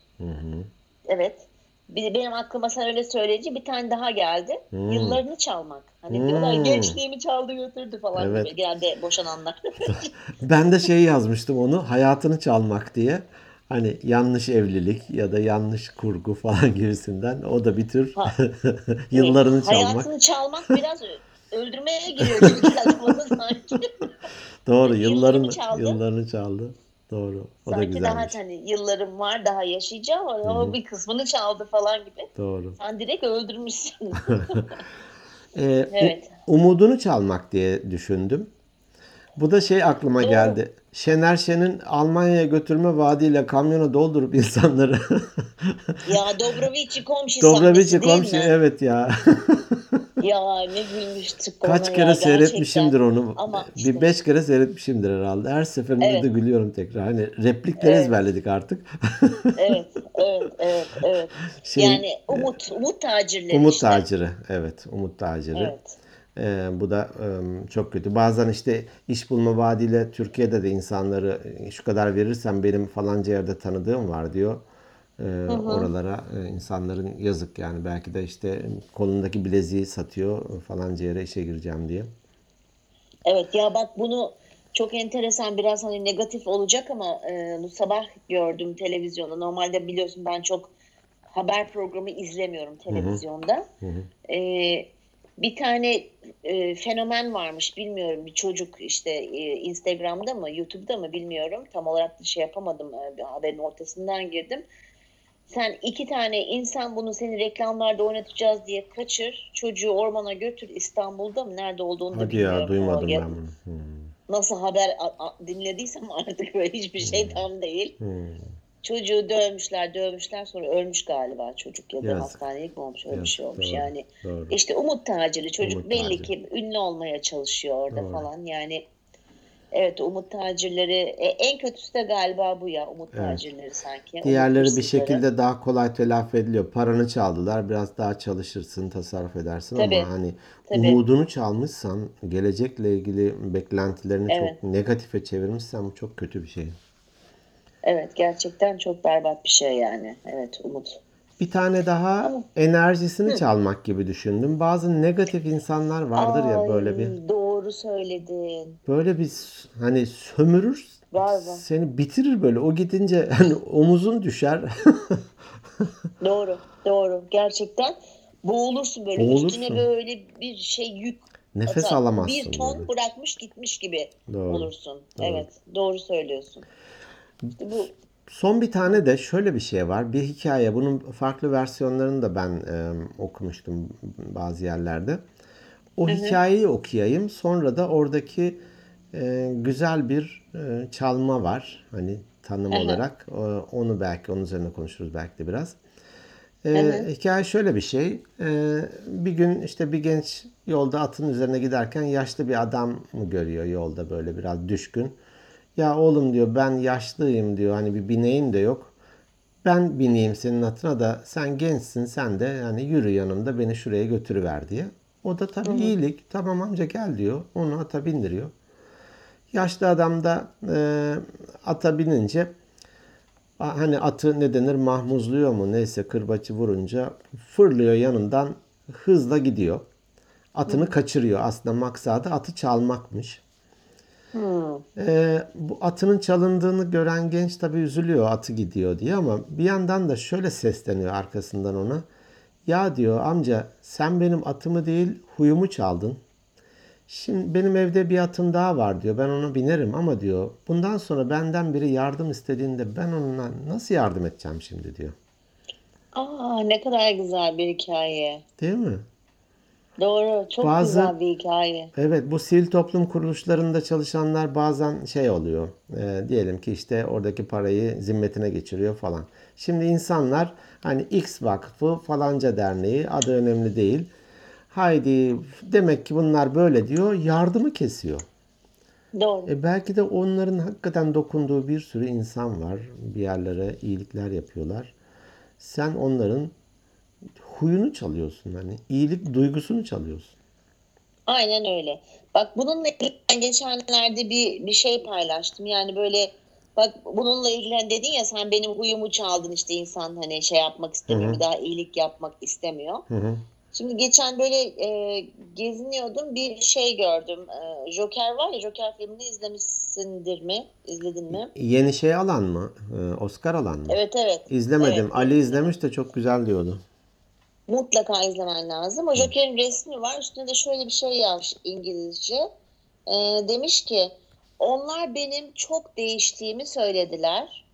Evet. Bir, benim aklıma sen öyle söyleyince bir tane daha geldi. Yıllarını çalmak. Hani Hmm. diyorlar gençliğimi çaldı götürdü falan Evet. gibi. Genelde boşananlar. Ben de şey yazmıştım onu hayatını çalmak diye. Hani yanlış evlilik ya da yanlış kurgu falan gibisinden. O da bir tür Ha. yıllarını çalmak. Hayatını çalmak biraz öldürmeye giriyor sanki. Doğru Yıllarını yıllarını çaldı. yıllarını çaldı. Doğru. O da sanki daha güzelmiş. hani yıllarım var daha yaşayacağım ama o bir kısmını çaldı falan gibi. Doğru. Sen direkt öldürmüşsün. Ee, Evet. umudunu çalmak diye düşündüm. Bu da şey aklıma Doğru. geldi. Şener Şen'in Almanya'ya götürme vaadiyle kamyona doldurup insanları ya Dobrovici komşu Dobrovici komşu evet ya. Ya ne gülmüştük Kaç ya, kere seyretmişimdir gerçekten. onu. Ama bir işte- beş kere seyretmişimdir herhalde. Her seferinde Evet. de gülüyorum tekrar. Hani replikleri Evet. ezberledik artık. Evet, evet, evet, evet. Şey, yani umut, umut tacirleri Umut işte. taciri. Evet, umut taciri. Evet. Ee, bu da e, çok kötü. Bazen işte iş bulma vaadiyle Türkiye'de de insanları e, şu kadar verirsen benim falanca yerde tanıdığım var diyor. Ee, oralara e, insanların yazık yani belki de işte kolundaki bileziği satıyor falanca yere işe gireceğim diye. Evet ya bak bunu çok enteresan biraz hani negatif olacak ama e, bu sabah gördüm televizyonda. Normalde biliyorsun ben çok haber programı izlemiyorum televizyonda. E, bir tane e, fenomen varmış bilmiyorum bir çocuk işte e, Instagram'da mı YouTube'da mı bilmiyorum. Tam olarak da şey yapamadım e, bir haberin ortasından girdim. Sen iki tane insan bunu seni reklamlarda oynatacağız diye kaçır. Çocuğu ormana götür İstanbul'da mı nerede olduğunu da Hadi bilmiyorum. ya duymadım ben bunu. Hmm. nasıl haber a- a- dinlediysem artık böyle hiçbir şey tam değil. Hmm. Çocuğu dövmüşler dövmüşler sonra ölmüş galiba çocuk ya da Yazık. hastanelik mi olmuş öyle bir Yazık, şey olmuş doğru, yani. doğru. İşte umut taciri çocuk Umut belli taciri. ki ünlü olmaya çalışıyor orada Doğru. falan yani. Evet umut tacirleri e, en kötüsü de galiba bu ya umut tacirleri sanki. umut Diğerleri bir hırsızları. şekilde daha kolay telafi ediliyor. Paranı çaldılar. Biraz daha çalışırsın, tasarruf edersin Tabii, ama hani tabii. umudunu çalmışsan, gelecekle ilgili beklentilerini Evet. çok negatife çevirmişsen bu çok kötü bir şey. Evet gerçekten çok berbat bir şey yani. Evet umut. Bir tane daha enerjisini çalmak gibi düşündüm. Bazı negatif insanlar vardır ya Ay, böyle bir Doğru söyledin. böyle bir hani sömürür Var, var. seni bitirir böyle. O gidince hani omuzun düşer. Doğru, doğru. Gerçekten boğulursun böyle. Boğulursun. Üstüne böyle bir şey yük. Nefes atar. alamazsın Bir ton böyle. bırakmış gitmiş gibi Doğru, olursun. Evet, doğru söylüyorsun. İşte bu Son bir tane de şöyle bir şey var. Bir hikaye. Bunun farklı versiyonlarını da ben e, okumuştum bazı yerlerde. O hikayeyi okuyayım. Sonra da oradaki e, güzel bir e, çalma var. Hani tanım olarak. E, onu belki onun üzerine konuşuruz belki de biraz. E, hikaye şöyle bir şey. E, bir gün işte bir genç yolda atın üzerine giderken yaşlı bir adam görüyor yolda böyle biraz düşkün. Ya oğlum diyor ben yaşlıyım diyor hani bir bineğim de yok. Ben bineyim senin atına da sen gençsin sen de yani yürü yanımda beni şuraya götürüver diye. O da tabii iyilik tamam amca gel diyor onu ata bindiriyor. Yaşlı adam da e, ata binince hani atı ne denir mahmuzluyor mu neyse kırbaçı vurunca fırlıyor yanından hızla gidiyor. Atını kaçırıyor aslında maksadı atı çalmakmış. Ee, bu atının çalındığını gören genç tabii üzülüyor atı gidiyor diye ama bir yandan da şöyle sesleniyor arkasından ona. Ya diyor amca sen benim atımı değil huyumu çaldın. Şimdi benim evde bir atım daha var diyor. Ben ona binerim ama diyor bundan sonra benden biri yardım istediğinde ben ona nasıl yardım edeceğim şimdi diyor. aa ne kadar güzel bir hikaye. Değil mi? Doğru, çok Bazı- güzel bir hikaye. Evet bu sivil toplum kuruluşlarında çalışanlar bazen şey oluyor. e, diyelim ki işte oradaki parayı zimmetine geçiriyor falan. Şimdi insanlar hani X vakfı falanca derneği adı önemli değil. Haydi demek ki bunlar böyle diyor yardımı kesiyor. Doğru. E belki de onların hakikaten dokunduğu bir sürü insan var. Bir yerlere iyilikler yapıyorlar. Sen onların huyunu çalıyorsun hani iyilik duygusunu çalıyorsun. Aynen öyle. Bak bununla ilgili ben geçenlerde bir bir şey paylaştım. Yani böyle Bak bununla ilgili hani dedin ya sen benim huyumu çaldın işte insan hani şey yapmak istemiyor, Hı hı. bir daha iyilik yapmak istemiyor. Hı hı. Şimdi geçen böyle e, geziniyordum bir şey gördüm. E, Joker var ya Joker filmini izlemişsindir mi? İzledin mi? Yeni şey alan mı? Ee, Oscar alan mı? Evet evet. İzlemedim. Evet. Ali izlemiş de çok güzel diyordu. Mutlaka izlemen lazım. O Joker'in resmi var. Üstünde de şöyle bir şey yazmış İngilizce. E, demiş ki onlar benim çok değiştiğimi söylediler.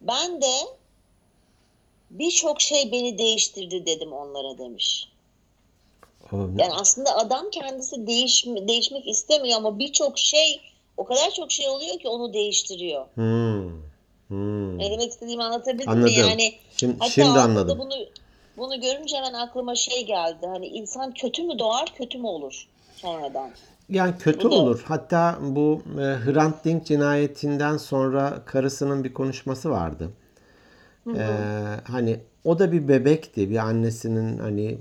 Ben de birçok şey beni değiştirdi dedim onlara demiş. Yani aslında adam kendisi değiş, değişmek istemiyor ama birçok şey o kadar çok şey oluyor ki onu değiştiriyor. Hmm. Hmm. Ne demek istediğimi anlatabildim Anladım. mi? Yani Şimdi, hatta şimdi anladım. bunu bunu görünce hemen aklıma şey geldi. Hani insan kötü mü doğar, kötü mü olur sonradan? Yani kötü Bu olur. Hatta bu e, Hrant Dink cinayetinden sonra karısının bir konuşması vardı. Ee, hani o da bir bebekti. Bir annesinin hani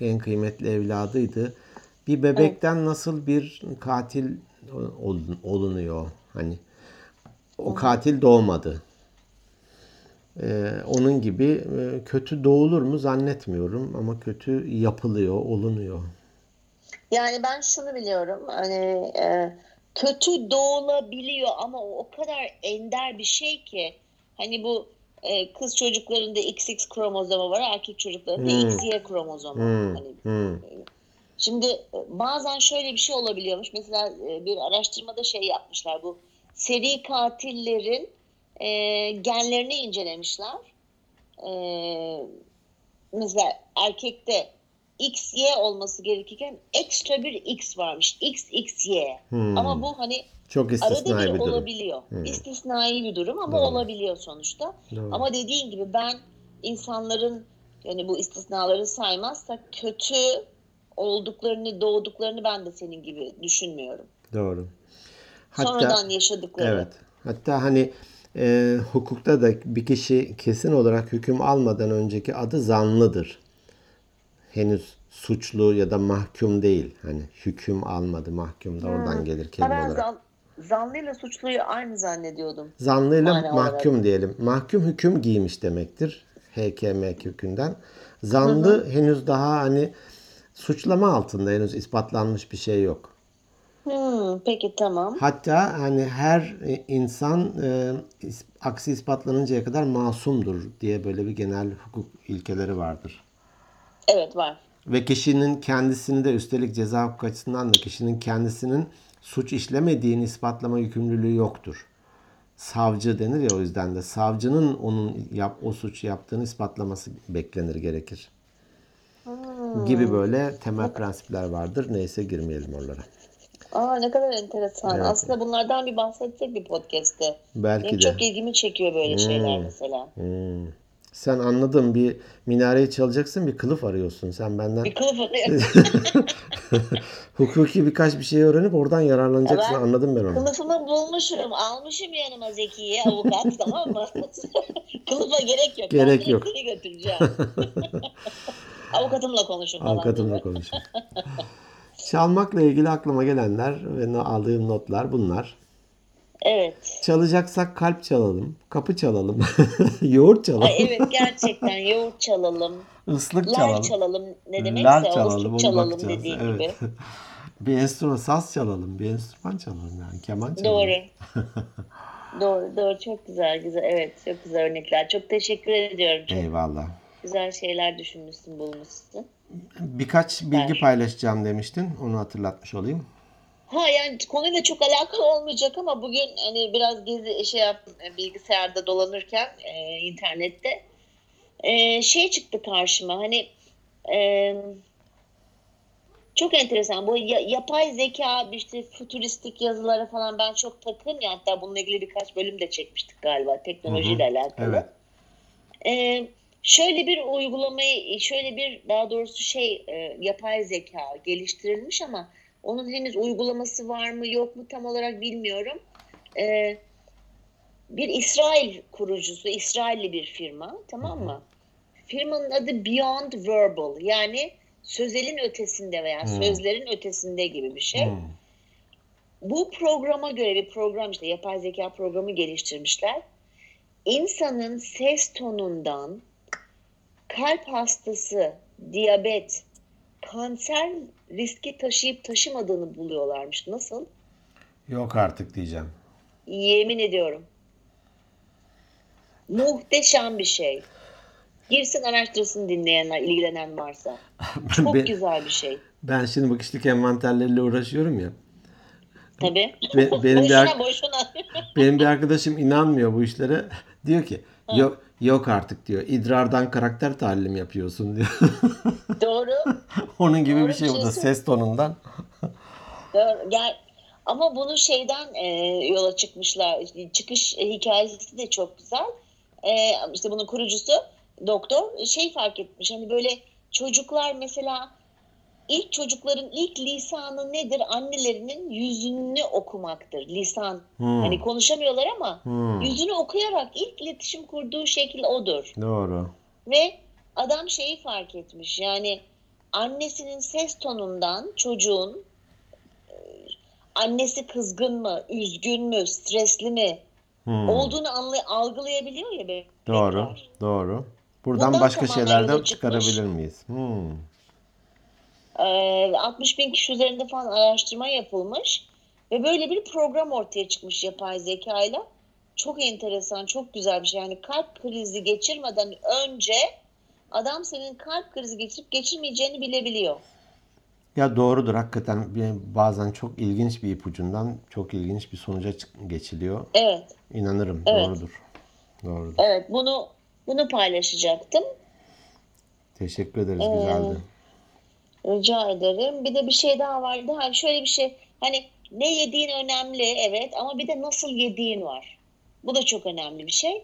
en kıymetli evladıydı. Bir bebekten nasıl bir katil ol- olunuyor? Hani o katil doğmadı. Ee, onun gibi e, kötü doğulur mu zannetmiyorum ama kötü yapılıyor, olunuyor. Yani ben şunu biliyorum. Hani e, kötü doğulabiliyor ama o, o kadar ender bir şey ki hani bu e, kız çocuklarında XX kromozomu var, erkek çocuklarında Hmm. XY kromozomu. Hmm, Hani hmm. Şimdi e, bazen şöyle bir şey olabiliyormuş. Mesela e, bir araştırmada şey yapmışlar. Bu seri katillerin e, genlerini incelemişler. E, mesela erkekte XY olması gerekirken ekstra bir X varmış. XXY. Hmm. Ama bu hani Çok arada istisnai bir bir durum. olabiliyor. İstisnai bir durum ama Doğru. olabiliyor sonuçta. Doğru. Ama dediğin gibi ben insanların yani bu istisnaları saymazsak kötü olduklarını, doğduklarını ben de senin gibi düşünmüyorum. Doğru. Sonradan yaşadıkları. Evet. Hatta hani e, hukukta da bir kişi kesin olarak hüküm almadan önceki adı zanlıdır. Henüz suçlu ya da mahkum değil. Hani hüküm almadı, mahkum da oradan gelir Ha, kelime ben olarak. zan, zanlıyla suçluyu aynı zannediyordum. Zanlıyla Mane mahkum diyelim. Mahkum hüküm giymiş demektir. HKM kökünden. Zanlı henüz daha hani suçlama altında henüz ispatlanmış bir şey yok. Hmm, peki tamam. Hatta hani her e, insan e, is- aksi ispatlanıncaya kadar masumdur diye böyle bir genel hukuk ilkeleri vardır. Evet var. Ve kişinin kendisini de üstelik ceza hukuku açısından da kişinin kendisinin suç işlemediğini ispatlama yükümlülüğü yoktur. Savcı denir ya o yüzden de savcının onun yap, o suç yaptığını ispatlaması beklenir gerekir. Gibi böyle temel prensipler vardır. Neyse girmeyelim oralara. Aa ne kadar enteresan. Evet. Aslında bunlardan bir bahsetsek bir podcast'te. Belki Benim de. çok ilgimi çekiyor böyle şeyler mesela. Hmm. Sen anladım bir minareyi çalacaksın bir kılıf arıyorsun. Sen benden Bir kılıf hukuki birkaç bir şey öğrenip oradan yararlanacaksın. Ben Anladım ben onu. Kılıfımı bulmuşum. Almışım yanıma Zeki'ye avukat tamam mı? Kılıfa gerek yok. Gerek ben yok. götüreceğim. Avukatımla konuşun falan. Avukatımla diye. Çalmakla ilgili aklıma gelenler ve aldığım notlar bunlar. Evet. Çalacaksak kalp çalalım, kapı çalalım, yoğurt çalalım, Ay evet gerçekten yoğurt çalalım. ıslık Lar çalalım, çalalım. Ne demekse lar çalalım, çalalım bakacağız. Evet. gibi. bir enstrüman, saz çalalım, bir enstrüman çalalım yani, keman çalalım. Doğru. doğru, doğru. Çok güzel, güzel. Evet, çok güzel örnekler. Çok teşekkür ediyorum. Çok Eyvallah. Güzel şeyler düşünmüşsün, bulmuşsun. Birkaç bilgi Ver. paylaşacağım demiştin. Onu hatırlatmış olayım. Ha yani konuyla çok alakalı olmayacak ama bugün hani biraz gezi şey yaptım e, bilgisayarda dolanırken e, internette e, şey çıktı karşıma hani e, çok enteresan bu ya- yapay zeka işte fütüristik yazılara falan ben çok takım ya hatta bununla ilgili birkaç bölüm de çekmiştik galiba teknolojiyle alakalı. Evet. Ee, şöyle bir uygulamayı, şöyle bir daha doğrusu şey e, yapay zeka geliştirilmiş ama onun henüz uygulaması var mı yok mu tam olarak bilmiyorum. Ee, bir İsrail kurucusu, İsrailli bir firma tamam mı? Firmanın adı Beyond Verbal yani sözelin ötesinde veya Hmm. sözlerin ötesinde gibi bir şey. Hmm. Bu programa göre bir program işte yapay zeka programı geliştirmişler. İnsanın ses tonundan kalp hastası, diyabet, kanser riski taşıyıp taşımadığını buluyorlarmış. Nasıl? Yok artık diyeceğim. Yemin ediyorum. Muhteşem bir şey. Girsin araştırsın dinleyenler, ilgilenen varsa. Çok Ben- güzel bir şey. Ben şimdi bu kişilik envanterleriyle uğraşıyorum ya. Tabii. Be- benim bir boşuna ar- boşuna. benim bir arkadaşım inanmıyor bu işlere. Diyor ki yok yok artık diyor. İdrardan karakter tahlili yapıyorsun diyor. Doğru. Onun gibi Doğru bir şey bu da şey ses tonundan. Doğru. Gel. Ama bunu şeyden e, yola çıkmışlar. Çıkış hikayesi de çok güzel. E, işte bunun kurucusu doktor şey fark etmiş. Hani böyle çocuklar mesela ilk çocukların ilk lisanı nedir? Annelerinin yüzünü okumaktır. Lisan. Hmm. Hani konuşamıyorlar ama Hmm. yüzünü okuyarak ilk iletişim kurduğu şekil odur. Doğru. Ve adam şeyi fark etmiş. Yani annesinin ses tonundan çocuğun e, annesi kızgın mı, üzgün mü, stresli mi Hmm. olduğunu anlay- algılayabiliyor ya bebekler. Doğru. Doğru. Buradan Bundan başka tamamen şeyler de yola çıkmış. çıkarabilir miyiz? Hmm. Ee, 60 bin kişi üzerinde falan araştırma yapılmış ve böyle bir program ortaya çıkmış yapay zeka ile. Çok enteresan, çok güzel bir şey. Yani kalp krizi geçirmeden önce adam senin kalp krizi geçirip geçirmeyeceğini bilebiliyor. Ya doğrudur hakikaten bazen çok ilginç bir ipucundan çok ilginç bir sonuca geçiliyor. Evet. İnanırım Evet. doğrudur. Doğrudur. Evet bunu bunu paylaşacaktım. Teşekkür ederiz Ee, güzeldi. Rica ederim. Bir de bir şey daha vardı. Ha, şöyle bir şey. Hani ne yediğin önemli evet ama bir de nasıl yediğin var. Bu da çok önemli bir şey.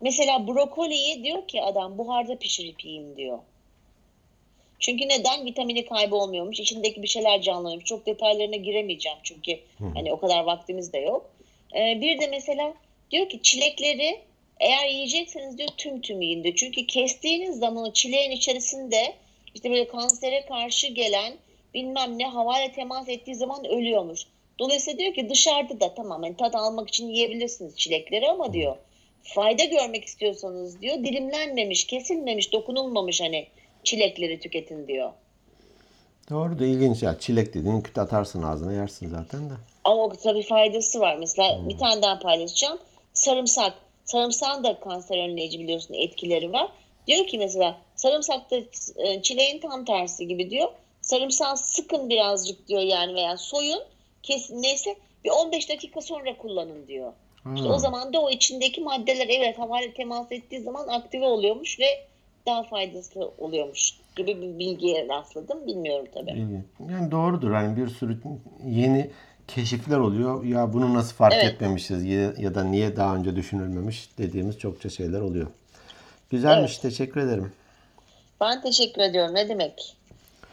Mesela brokoliyi diyor ki adam buharda pişirip yiyin diyor. Çünkü neden? Vitamini kaybolmuyormuş. İçindeki bir şeyler canlanıyormuş. Çok detaylarına giremeyeceğim çünkü hani o kadar vaktimiz de yok. Ee, bir de mesela diyor ki çilekleri eğer yiyecekseniz diyor tüm tüm yiyin diyor. Çünkü kestiğiniz zaman o çileğin içerisinde işte böyle kansere karşı gelen bilmem ne havayla temas ettiği zaman ölüyormuş. Dolayısıyla diyor ki dışarıda da tamamen tat almak için yiyebilirsiniz çilekleri ama diyor fayda görmek istiyorsanız diyor dilimlenmemiş, kesilmemiş, dokunulmamış hani çilekleri tüketin diyor. Doğru da ilginç ya. Çilek dediğin küt atarsın ağzına yersin zaten de. Ama tabii faydası var. Mesela bir tane daha paylaşacağım. Sarımsak. Sarımsağın da kanser önleyici biliyorsun etkileri var. Diyor ki mesela sarımsak da e, çileğin tam tersi gibi diyor. Sarımsağı sıkın birazcık diyor yani veya soyun. Kesin neyse bir 15 dakika sonra kullanın diyor. İşte Ha. o zaman da o içindeki maddeler evet havayla temas ettiği zaman aktive oluyormuş ve daha faydası oluyormuş gibi bir bilgiye rastladım. Bilmiyorum tabii. Yani doğrudur. Yani bir sürü yeni keşifler oluyor. Ya bunu nasıl fark Evet. etmemişiz ya, ya da niye daha önce düşünülmemiş dediğimiz çokça şeyler oluyor. Güzelmiş. Teşekkür ederim. Ben teşekkür ediyorum. Ne demek?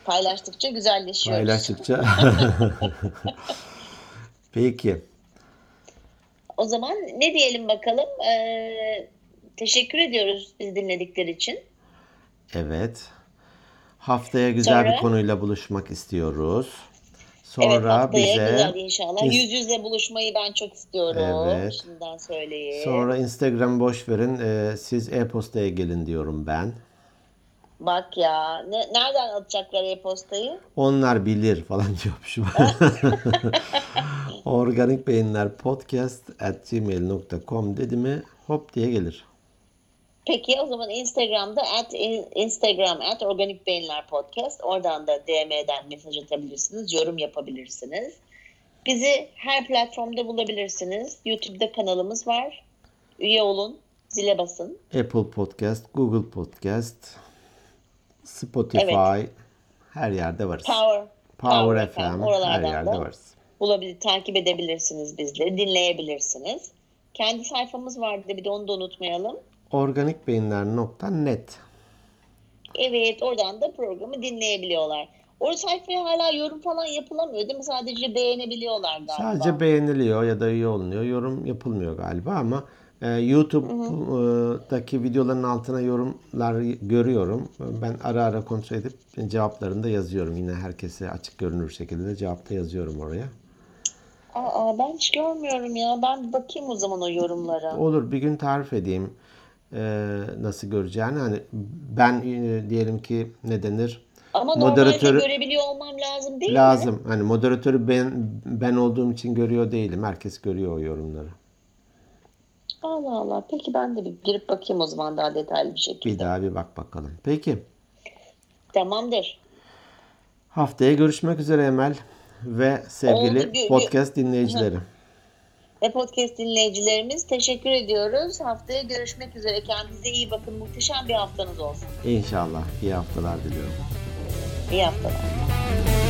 Paylaştıkça güzelleşiyoruz. Paylaştıkça. Peki. O zaman ne diyelim bakalım? Ee, teşekkür ediyoruz bizi dinledikleri için. Evet. Haftaya güzel Sonra? bir konuyla buluşmak istiyoruz. evet Sonra haftaya bize güzel inşallah. Yüz yüze buluşmayı ben çok istiyorum. Evet. Şimdiden söyleyeyim. sonra Instagram boş verin. Ee, siz e-postaya gelin diyorum ben. Bak ya. Ne, nereden atacaklar e-postayı? Onlar bilir falan diyormuşum. Organik beyinler podcast at gmail.com dedi mi hop diye gelir. Peki o zaman Instagram'da at Instagram at Organik Beyinler Podcast. Oradan da DM'den mesaj atabilirsiniz. Yorum yapabilirsiniz. Bizi her platformda bulabilirsiniz. YouTube'da kanalımız var. Üye olun. Zile basın. Apple Podcast, Google Podcast, Spotify her yerde varız. Power, Power FM her oralardan yerde da varız. bulabilir, takip edebilirsiniz bizleri. Dinleyebilirsiniz. Kendi sayfamız vardı bir de onu da unutmayalım. Organikbeyinler.net Evet oradan da programı dinleyebiliyorlar. O sayfaya hala yorum falan yapılamıyor değil mi? Sadece beğenebiliyorlar galiba. Sadece beğeniliyor ya da üye olunuyor. Yorum yapılmıyor galiba ama e, YouTube'daki videoların altına yorumlar görüyorum. Ben ara ara kontrol edip cevaplarını da yazıyorum. Yine herkese açık görünür şekilde de cevap da yazıyorum oraya. Aa, ben hiç görmüyorum ya. Ben bir bakayım o zaman o yorumlara. Olur bir gün tarif edeyim e, nasıl göreceğini. Hani ben e, diyelim ki ne denir? Ama Moderatörü- görebiliyor olmam lazım değil mi? Lazım. Hani moderatörü ben ben olduğum için görüyor değilim. Herkes görüyor o yorumları. Allah Allah. Peki ben de bir girip bakayım o zaman daha detaylı bir şekilde. Bir daha bir bak bakalım. Peki. Tamamdır. Haftaya görüşmek üzere Emel ve sevgili Oldu, gö- podcast dinleyicileri. Ve podcast dinleyicilerimiz teşekkür ediyoruz. Haftaya görüşmek üzere. Kendinize iyi bakın. Muhteşem bir haftanız olsun. İnşallah iyi haftalar diliyorum. İyi haftalar.